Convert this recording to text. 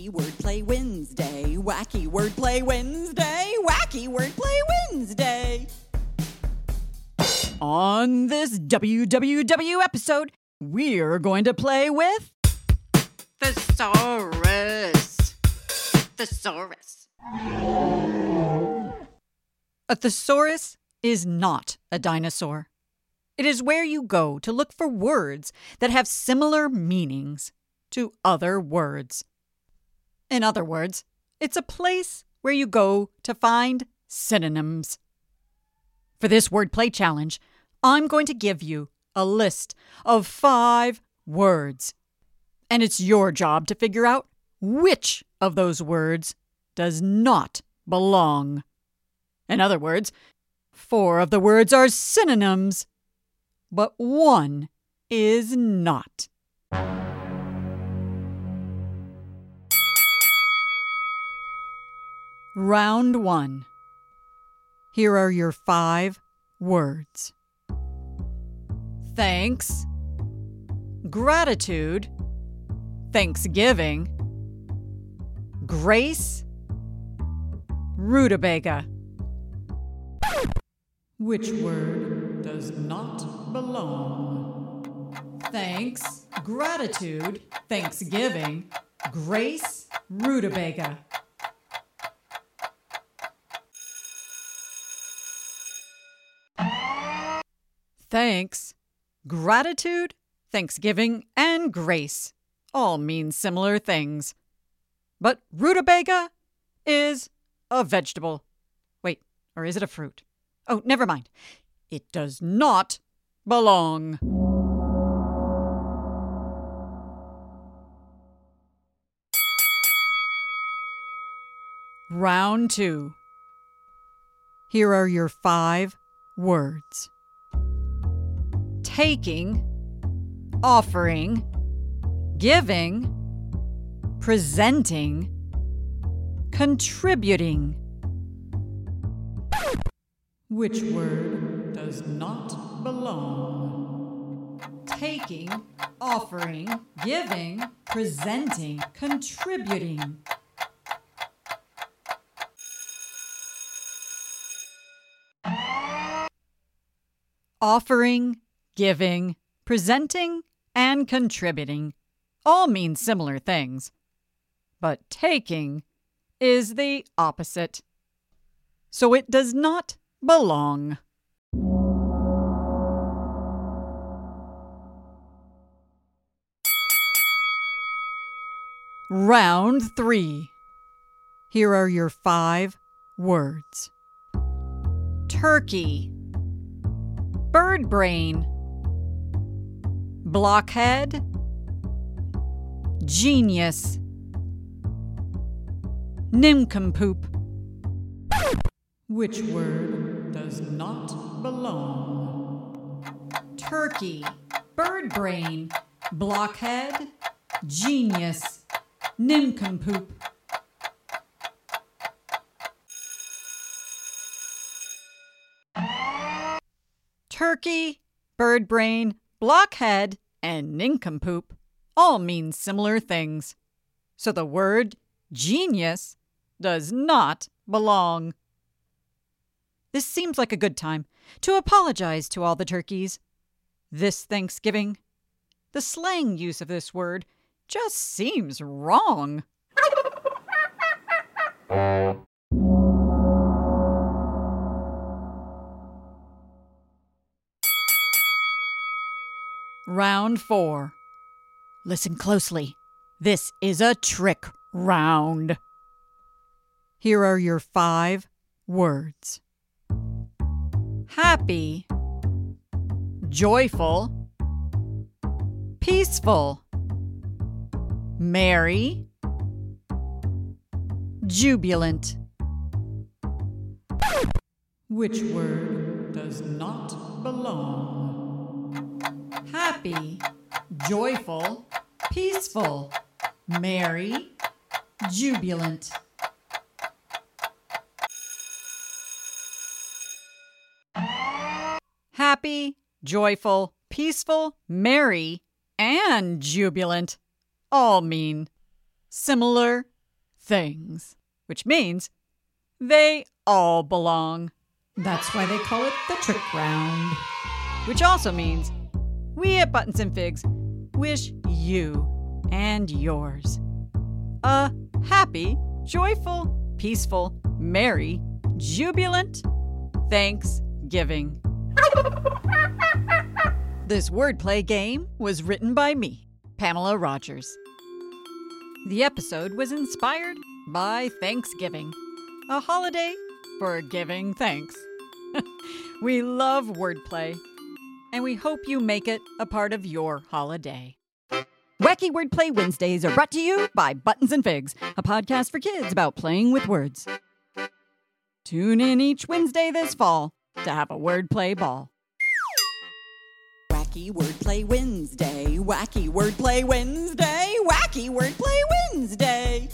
Wacky Wordplay Wednesday. Wacky Wordplay Wednesday. Wacky Wordplay Wednesday. On this WWW episode, we're going to play with Thesaurus. Thesaurus. A thesaurus is not a dinosaur. It is where you go to look for words that have similar meanings to other words. In other words, it's a place where you go to find synonyms. For this wordplay challenge, I'm going to give you a list of five words. And it's your job to figure out which of those words does not belong. In other words, four of the words are synonyms, but one is not. Round one. Here are your five words. Thanks, gratitude, thanksgiving, grace, rutabaga. Which word does not belong? Thanks, gratitude, thanksgiving, grace, rutabaga. Thanks, gratitude, thanksgiving, and grace all mean similar things. But rutabaga is a vegetable. Wait, or is it a fruit? Oh, never mind. It does not belong. Round two. Here are your five words taking, offering, giving, presenting, contributing. Which word does not belong? Taking, offering, giving, presenting, contributing. Offering, giving, presenting, and contributing all mean similar things. But taking is the opposite. So it does not belong. Round three. Here are your five words turkey, bird brain, blockhead, genius, nincompoop. Which word does not belong? Turkey, bird brain, blockhead, genius, nincompoop. Turkey, bird brain, blockhead, and nincompoop all mean similar things. So the word genius does not belong. This seems like a good time to apologize to all the turkeys. This Thanksgiving, the slang use of this word just seems wrong. Round four. Listen closely. This is a trick round. Here are your five words happy, joyful, peaceful, merry, jubilant. Which word does not belong? Happy, joyful, peaceful, merry, jubilant. Happy, joyful, peaceful, merry, and jubilant all mean similar things, which means they all belong. That's why they call it the trick round. Which also means we at Buttons and Figs wish you and yours a happy, joyful, peaceful, merry, jubilant Thanksgiving. this wordplay game was written by me, Pamela Rogers. The episode was inspired by Thanksgiving, a holiday for giving thanks. we love wordplay, and we hope you make it a part of your holiday. Wacky Wordplay Wednesdays are brought to you by Buttons and Figs, a podcast for kids about playing with words. Tune in each Wednesday this fall to have a wordplay ball. Wacky Wordplay Wednesday, Wacky Wordplay Wednesday, Wacky Wordplay Wednesday.